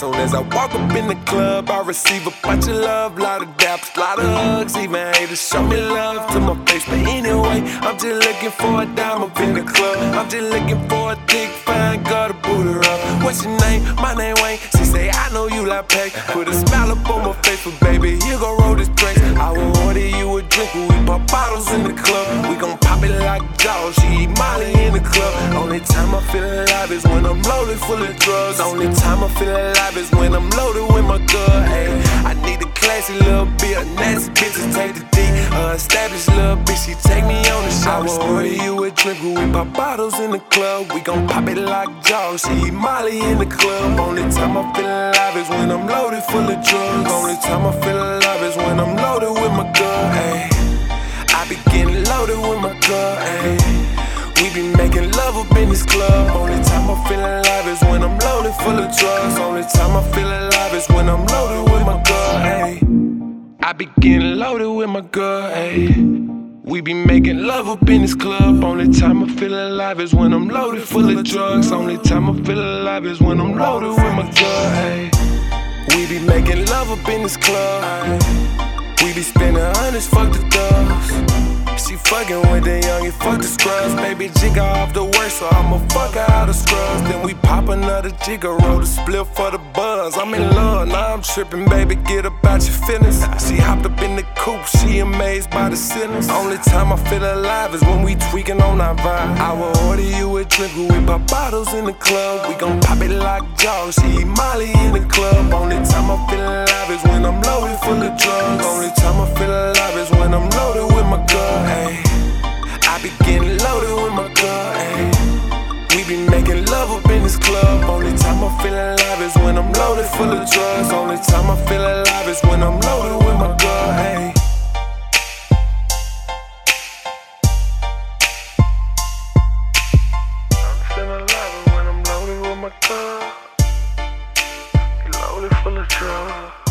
As I walk up in the club, I receive a bunch of love, lot of daps, lot of hugs, even haters show me love to my face. But anyway, I'm just looking for a dime up in the club. I'm just looking for a thick, fine girl to boot her up. What's your name? My name Wayne. She say I know you like pay. Put a smile up on my face, but baby, here go roll this drink. I will order you a drink we pop bottles in the club. We gon' pop it like jaws. She eat Molly in the club. Only time I feel alive is when I'm loaded full of drugs. Only time I feel alive is when I'm loaded with my gun. Hey, I need a classy little bit, a nasty bitch to take the D. A established little bitch, she take me on the show. I will order you a drink we pop bottles in the club. We gon' pop it like jaws. She eat Molly in the club. Only time I feel alive is when I'm loaded full of drugs. Only time I feel alive is when I'm loaded gun. Hey. We be making love up in this club. Only time I feel alive is when I'm loaded full of drugs. Only time I feel alive is when I'm loaded with my gun. Hey. I be getting loaded with my gun. Hey. We be making love up in this club. Only time I feel alive is when I'm loaded full of drugs. Only time I feel alive is when I'm loaded with my gun. Hey. We be making love up in this club. Ay. We be spending hundreds, fuck the thugs. Fucking with the young fuck the scrubs. Baby jigger off the worst, so I'ma fuck out of scrubs. Then we pop another jigger, roll the split for the buzz. I'm in love, now I'm tripping, baby. Get about your feelings. She hopped up in the coupe, she amazed by the ceilings. Only time I feel alive is when we tweaking on our vibe. I will order you a drink, we pop bottles in the club. We gon' pop it like jaws. She eat Molly in the club. Only time I feel alive is when I'm loaded full of drugs. Only time I feel alive when full of drugs. Only time I feel alive is when I'm loaded with my gun. Gun. Loaded full of drugs.